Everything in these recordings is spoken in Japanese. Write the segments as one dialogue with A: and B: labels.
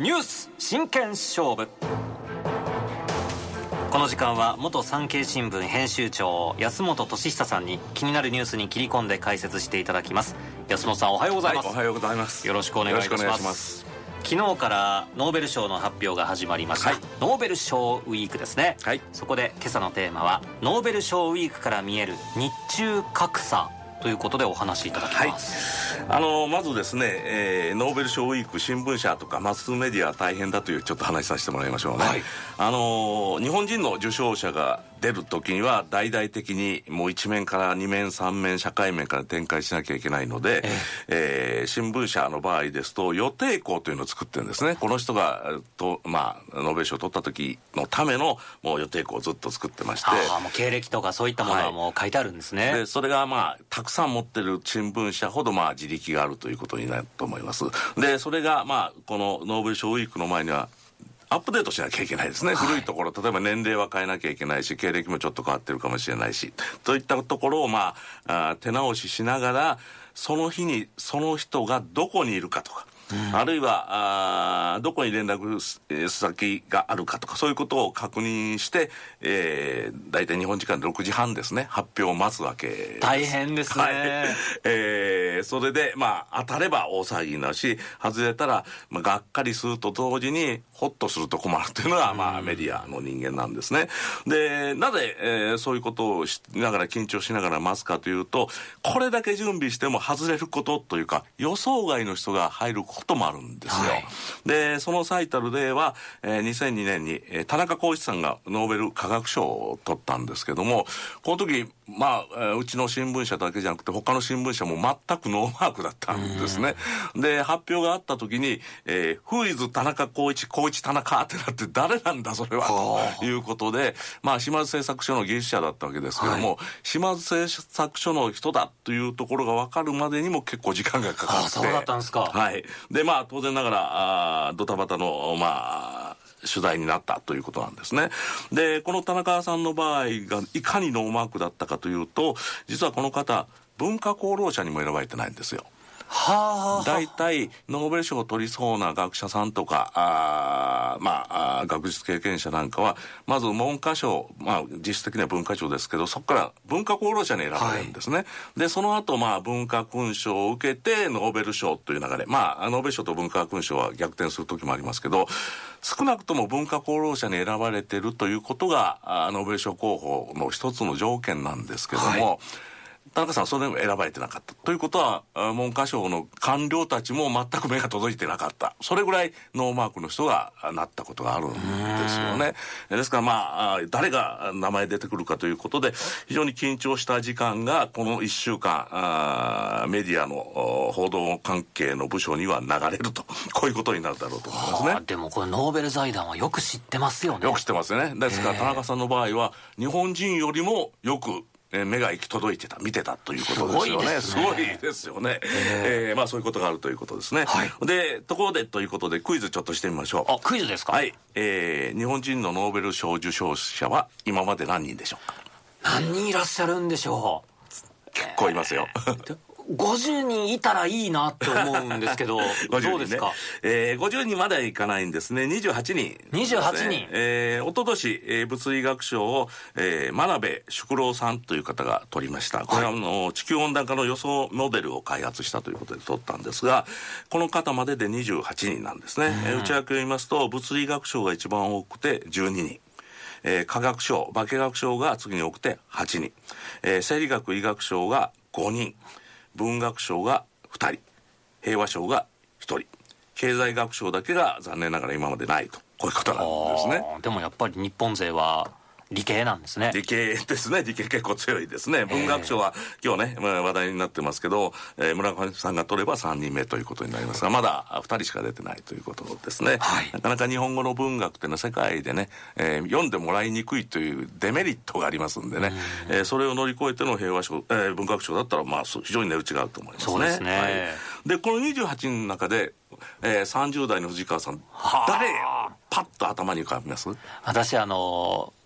A: ニュース真剣勝負。この時間は元産経新聞編集長安本俊久さんに気になるニュースに切り込んで解説していただきます。安本さんおはようございます、
B: はい、おはようございます。
A: よろしくお願いします。昨日からノーベル賞の発表が始まりました、はい、ノーベル賞ウィークですね、はい、そこで今朝のテーマはノーベル賞ウィークから見える日中格差ということでお話しいただきます、
B: はい、あのまずですね、えー、ノーベル賞ウィーク新聞社とかマスメディア大変だというちょっと話させてもらいましょうね、はい、あの日本人の受賞者が出る時には大々的にもう一面から二面三面社会面から展開しなきゃいけないので、ええ。ー、新聞社の場合ですと予定校というのを作ってるんですね。この人がと、まあ、ノーベル賞を取った時のためのもう予定校をずっと作ってまして。あ
A: もう経歴とかそういったものはもう書いてあるんですね、はい、
B: でそれがまあたくさん持ってる新聞社ほどまあ自力があるということになると思います。でそれがまあこのノーベル賞ウィークの前にはアップデートしなきゃいけないですね、はい、古いところ。例えば年齢は変えなきゃいけないし経歴もちょっと変わってるかもしれないし。といったところをまああ手直ししながらその日にその人がどこにいるかとかあるいはあどこに連絡先があるかとかそういうことを確認して、えー、大体日本時間で6時半ですね。発表を待つわけで
A: す。大変ですね、はい、
B: えー、それでまあ当たれば大騒ぎになるし外れたら、まあ、がっかりすると同時にホッとすると困るというのが、まあ、メディアの人間なんですね。でなぜ、えー、そういうことをしながら緊張しながら待つかというとこれだけ準備しても外れることというか予想外の人が入ることこともあるんですよ。はい、で、その最たる例は、えー、2002年に、えー、田中浩一さんがノーベル化学賞を取ったんですけども、この時、まあ、うちの新聞社だけじゃなくて、他の新聞社も全くノーマークだったんですね。で、発表があった時に、えー、フーイズ田中浩一、浩一田中ってなって、誰なんだそれは、ということで、まあ、島津製作所の技術者だったわけですけども、はい、島津製作所の人だというところが分かるまでにも結構時間がかかって。
A: そうだったんですか。
B: はい。で、まあ、当然ながら、あドタバタの、まあ、取材になったということなんですね。で、この田中さんの場合がいかにノーマークだったかというと、実はこの方、文化功労者にも選ばれてないんですよ。はあ、大体ノーベル賞を取りそうな学者さんとかあまあ学術経験者なんかはまず文科省まあ実質的には文化庁ですけどそこから文化功労者に選ばれるんですね、はい、でその後まあ文化勲章を受けてノーベル賞という流れ。まあノーベル賞と文化勲章は逆転する時もありますけど少なくとも文化功労者に選ばれてるということがノーベル賞候補の一つの条件なんですけども、はい田中さんそれでも選ばれてなかったということは文科省の官僚たちも全く目が届いてなかった。それぐらいノーマークの人がなったことがあるんですよね。ですからまあ誰が名前出てくるかということで非常に緊張した時間がこの1週間メディアの報道関係の部署には流れると。こういうことになるだろうと思いますね。
A: でもこれノーベル財団はよく知ってますよね。
B: よく知ってますね。ですから田中さんの場合は日本人よりもよくえー、目が行き届いてた見てたということですよね。すごいですよね、えー、えー、まあそういうことがあるということですね、はい、でところでということでクイズちょっとしてみましょう。
A: あクイズですか？
B: はい、えー、日本人のノーベル賞受賞者は今まで何人でしょうか？
A: 何人いらっしゃるんでしょ
B: う？結構いますよ、
A: 50人いたらいいなって思うんですけど、どうですか、
B: えー、50人まではいかないんですね。28人、ね。
A: 28人。
B: えー、おととし、えー、物理学賞を、えー、真鍋淑郎さんという方が取りました。これは、あの、地球温暖化の予想モデルを開発したということで取ったんですが、この方までで28人なんですね。えー、内訳を言いますと、物理学賞が一番多くて12人。えー、科学賞、化学賞が次に多くて8人。えー、生理学医学賞が5人。文学賞が2人平和賞が1人経済学賞だけが残念ながら今までないとこういうことなんですね。
A: でもやっぱり日本勢は理系なんですね。
B: 理系ですね。理系結構強いですね。文学賞は今日ね、まあ、話題になってますけど、えー、村上さんが取れば3人目ということになりますが、まだ2人しか出てないということですね。はい、なかなか日本語の文学っていうのは世界でね、えー、読んでもらいにくいというデメリットがありますんでね、えー、それを乗り越えての平和賞、えー、文学賞だったら、まあ、非常に値打ちがあると思いますね。そうですね。はい、で、この28人の中で、えー、30代の藤川さん、誰、パッと頭に浮かびます？
A: 私、あのー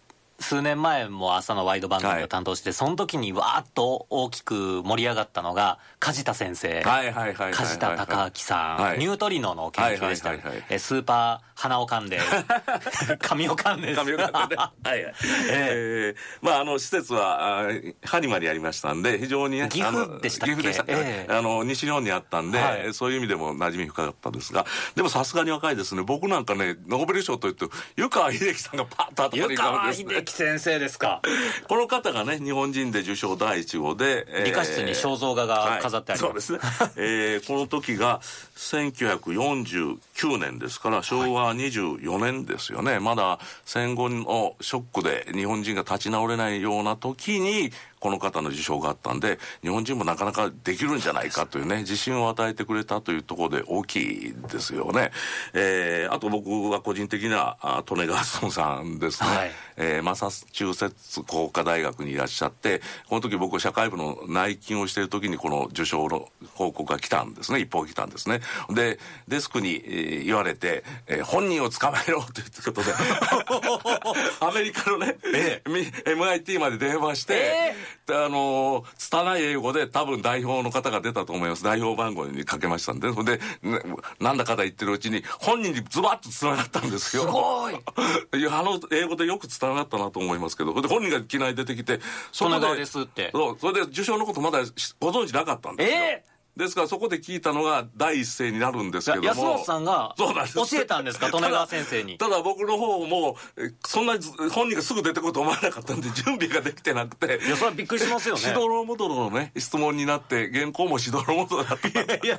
A: 数年前も朝のワイド番組を担当して、はい、その時にわーっと大きく盛り上がったのが梶田先生。梶田孝明さん、はい、ニュートリノの研究でした、えスーパー鼻を噛んで 髪を噛んで。
B: 髪を噛んで、ね、はいはい、えー、まああの施設はハニマにありましたんで非常に
A: ね岐阜でしたっけ？岐阜でした、
B: えー、あの西日本にあったんで、はい、そういう意味でも馴染み深かったですがでもさすがに若いですね。僕なんかねノーベル賞といって湯川秀樹さんがパッと頭
A: に浮かぶんですね。湯川秀樹先生ですか。
B: この方がね日本人で受賞第一号で、
A: えー、理科室に肖像画が飾ってあり
B: ます、はい、そうですね、えー、この時が1949年ですから昭和24年ですよね、まだ戦後のショックで日本人が立ち直れないような時にこの方の受賞があったんで日本人もなかなかできるんじゃないかというね自信を与えてくれたというところで大きいですよね、えー、あと僕は個人的な利根川村さんですね、はい、えー、マサチューセッツ工科大学にいらっしゃってこの時僕社会部の内勤をしている時にこの受賞の報告が来たんですね。一報来たんですね。でデスクに、えー、言われて、えー、本人を捕まえろということで アメリカのね、ええ、MIT まで電話して、えーあの拙い英語で多分代表の方が出たと思います。代表番号にかけましたんで。で、ね、なんだかだ言ってるうちに本人にズバッとつながったんですよ。
A: すごい。
B: いやあの英語でよくつながったなと思いますけど。で本人がいきなり出てきて
A: そこでですって。
B: そうそれで受賞のことまだご存知なかったんですよ。ええーですからそこで聞いたのが第一声になるんですけども。安
A: 本さんが教えたんですか？利根川先生に。
B: ただ僕の方もそんな本人がすぐ出てくると思わなかったんで準備ができてなくて。
A: いやそれはびっくりしますよね。
B: しどろもどろのね質問になって原稿もしどろもどろだったいやいや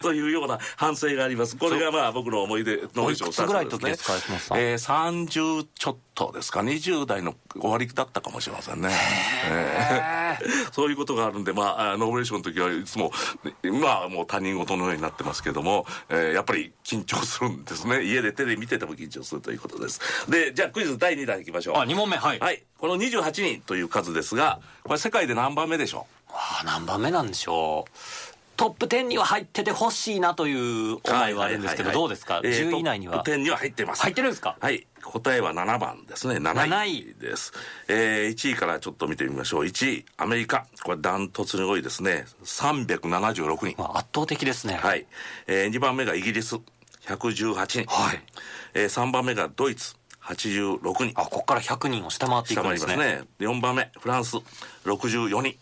B: というような反省があります。これがまあ僕の思い出の
A: 以上ぐらい時ですか
B: えー、30ちょっとですか？20代の終わりだったかもしれませんね、えー、そういうことがあるんでまあノーベル賞の時はいつもまあもう他人事のようになってますけども、えー、やっぱり緊張するんですね。家で手で見てても緊張するということです。でじゃあクイズ第2弾いきましょう。
A: あ2問目。はい、
B: はい、この28人という数ですがこれ世界で何番目でしょ
A: う？あ何番目なんでしょう？トップ10には入っててほしいなという思いはあるんですけど、どうですか、えー、10位以内には。
B: トップ10には入ってます。
A: 入ってるんですか？
B: はい。答えは7番ですね。7位です、えー、1位からちょっと見てみましょう。1位アメリカ。これダントツに多いですね。376人、
A: まあ、圧倒的ですね。
B: はい、えー、2番目がイギリス。118人、はい。えー、3番目がドイツ。86人。
A: あここから100人を下回っていくんですね。下回りますね。
B: 4番目フランス。64人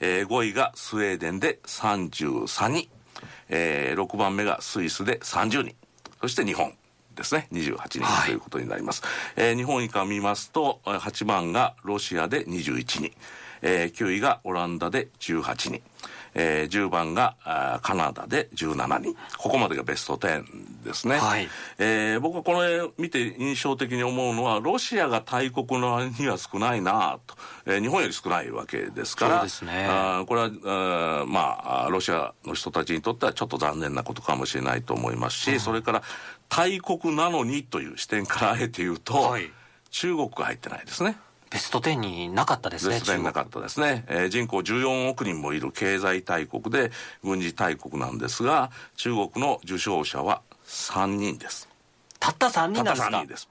B: えー、5位がスウェーデンで33人、えー、6番目がスイスで30人。そして日本ですね。28人ということになります、はい、えー、日本以下見ますと8番がロシアで21人、えー、9位がオランダで18人えー、10番があカナダで17人ここまでがベスト10ですね、はい。えー、僕はこの絵見て印象的に思うのはロシアが大国の割には少ないなと、えー、日本より少ないわけですから。
A: そうですね。
B: あこれはあまあロシアの人たちにとってはちょっと残念なことかもしれないと思いますし、うん、それから大国なのにという視点からあえて言うと、はい、中国が入ってないですね。
A: ベスト10になかったですね。
B: ベスト10になかったですね。えー、人口14億人もいる経済大国で軍事大国なんですが、中国の受賞者は3人です。
A: たった3人なんですか？
B: たった3人です。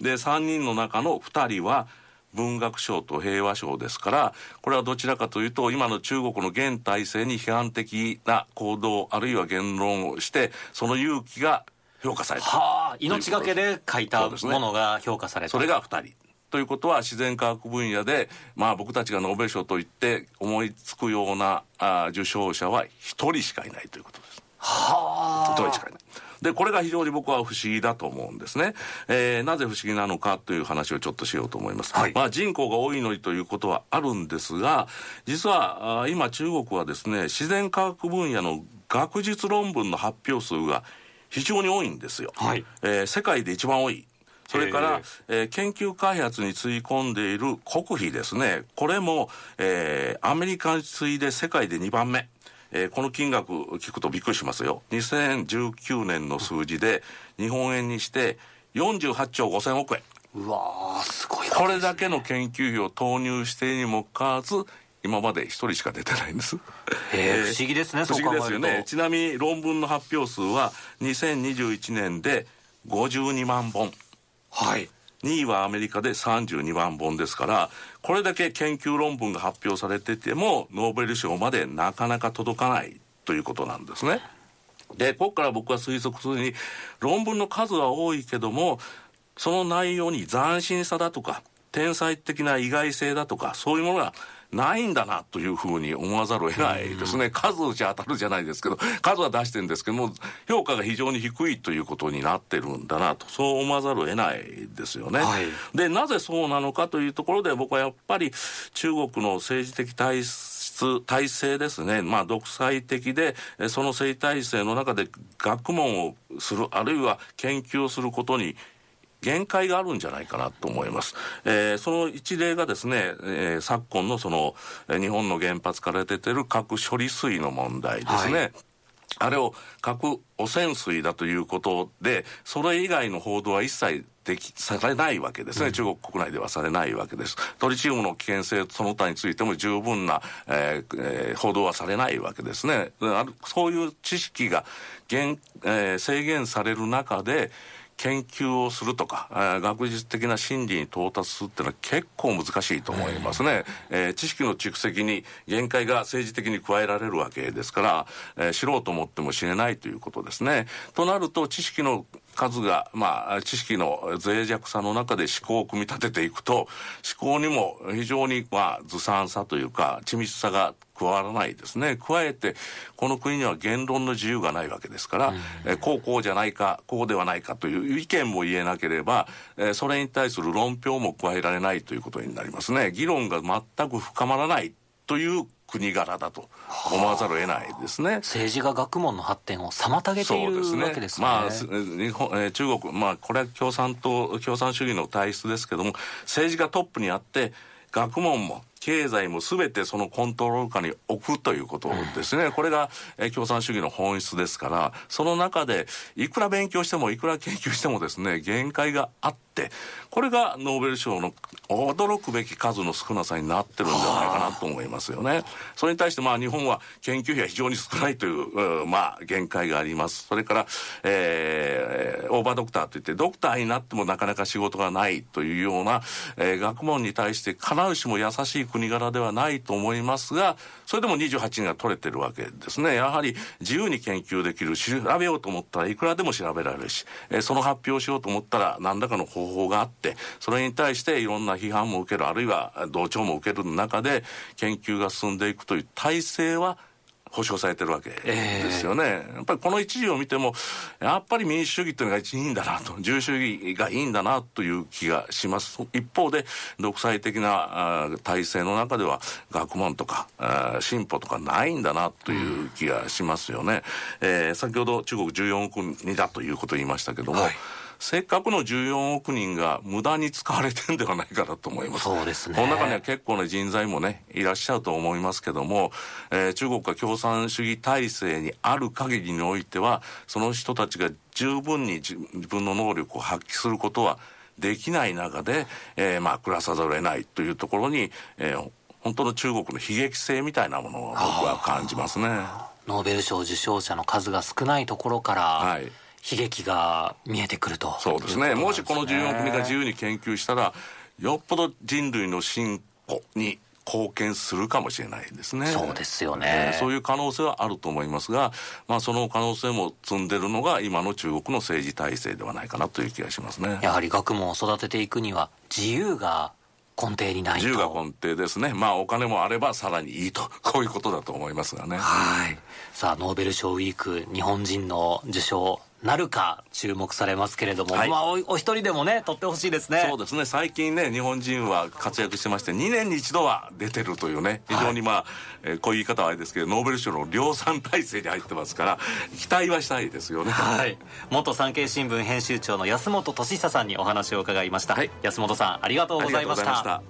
B: で、3人の中の2人は、文学賞と平和賞ですからこれはどちらかというと今の中国の現体制に批判的な行動あるいは言論をしてその勇気が評価された
A: はあ命がけで書いたものが評価された
B: そ,、れが2人ということは自然科学分野で、まあ、僕たちがノーベル賞といって思いつくようなあ受賞者は1人しかいないということです。
A: は
B: あ。1人しかいない。で、これが非常に僕は不思議だと思うんですね。えー、なぜ不思議なのかという話をちょっとしようと思います。はい、まあ人口が多いのにということはあるんですが、実はあ今中国はですね、自然科学分野の学術論文の発表数が非常に多いんですよ。はい、えー、世界で一番多い。それから、えー、研究開発につぎ込んでいる国費ですね。これも、えー、アメリカに次いで世界で2番目。えー、この金額聞くとびっくりしますよ。2019年の数字で、日本円にして48兆5000億円。
A: うわすごい、
B: ね、これだけの研究費を投入してにもかかわらず、今まで一人しか出てないんです。
A: えー、不思議ですね、
B: 不思議ですよね。ちなみに論文の発表数は2021年で52万本。
A: はい。
B: 2位はアメリカで32万本ですからこれだけ研究論文が発表されててもノーベル賞までなかなか届かないということなんですね。でここから僕は推測するに論文の数は多いけどもその内容に斬新さだとか天才的な意外性だとかそういうものがないんだなというふうに思わざるを得ないですね。数じゃ当たるじゃないですけど、数は出してるんですけども、評価が非常に低いということになってるんだなと、そう思わざるを得ないですよね。はい、で、なぜそうなのかというところで僕はやっぱり中国の政治的体質、体制ですね、まあ独裁的で、その政治体制の中で学問をする、あるいは研究をすることに限界があるんじゃないかなと思います。えー、その一例がですね、えー、昨今のその、日本の原発から出てる核処理水の問題ですね。はいあれを核汚染水だということで、それ以外の報道は一切でき、されないわけですね、うん、中国国内ではされないわけです。トリチウムの危険性その他についても十分な、えーえー、報道はされないわけですね。そういう知識が限、えー、制限される中で、研究をするとか、えー、学術的な真理に到達するっていうのは結構難しいと思いますね。えー、知識の蓄積に限界が政治的に加えられるわけですから、えー、知ろうと思っても知れないということですね。となると知識の数が、まあ、知識の脆弱さの中で思考を組み立てていくと、思考にも非常に、まあ、ずさんさというか、緻密さが加わらないですね。加えて、この国には言論の自由がないわけですから、うん、えこうこうじゃないか、こうではないかという意見も言えなければ、えそれに対する論評も加えられないということになりますね。議論が全く深まらないという国柄だと思わざるを得ないですね。
A: 政治が学問の発展を妨げているわけですね。まあ、日
B: 本、えー、中国、まあ、これは共産党、共産主義の体質ですけども、政治がトップにあって、学問も経済も全てそのコントロール下に置くということですね。これが、共産主義の本質ですから、その中でいくら勉強してもいくら研究してもですね、限界があって、これがノーベル賞の驚くべき数の少なさになってるんじゃないかなと思いますよね。それに対してまあ日本は研究費が非常に少ないという、うまあ限界があります。それから、えー、オーバードクターといってドクターになってもなかなか仕事がないというような、えー、学問に対して必ずしも優しい国柄ではないと思いますが、それでも28人が取れてるわけですね。やはり自由に研究できる、調べようと思ったらいくらでも調べられるし、えー、その発表しようと思ったら何らかの方法があって、それに対していろんな批判も受ける、あるいは同調も受ける中で研究が進んでいくという体制は保障されてるわけですよね、えー、やっぱりこの一時を見てもやっぱり民主主義っていうのが一いいんだなと自由主義がいいんだなという気がします。一方で独裁的な体制の中では学問とか進歩とかないんだなという気がしますよね、えー、先ほど中国14億人だということを言いましたけども、はいせっかくの14億人が無駄に使われてるんではないかなと思います。
A: そうですね。
B: この中には結構な人材もね、いらっしゃると思いますけども、えー、中国が共産主義体制にある限りにおいては、その人たちが十分に自分の能力を発揮することはできない中で、えー、まあ、暮らさざるを得ないというところに、えー、本当の中国の悲劇性みたいなものを僕は感じますね。
A: ノーベル賞受賞者の数が少ないところから、はい悲劇が見えてくると
B: そうですね、ね、もしこの14国が自由に研究したらよっぽど人類の進歩に貢献するかもしれないですね。
A: そうですよね、
B: えー、そういう可能性はあると思いますが、まあその可能性も積んでるのが今の中国の政治体制ではないかなという気がしますね。
A: やはり学問を育てていくには自由が根底にないと。
B: 自由が根底ですね。まあお金もあればさらにいいと、こういうことだと思いますがね。
A: はい。さあ、ノーベル賞ウィーク、日本人の受賞、なるか注目されますけれども、はい、まあおお一人でもね取ってほしいですね。
B: そうですね。最近ね日本人は活躍してまして2年に一度は出てるというね非常にまあ、はい、えー、こういう言い方はあれですけどノーベル賞の量産体制に入ってますから期待はしたいですよね。
A: はい。元産経新聞編集長の安本俊久さんにお話を伺いました、はい、安本さんありがとうございました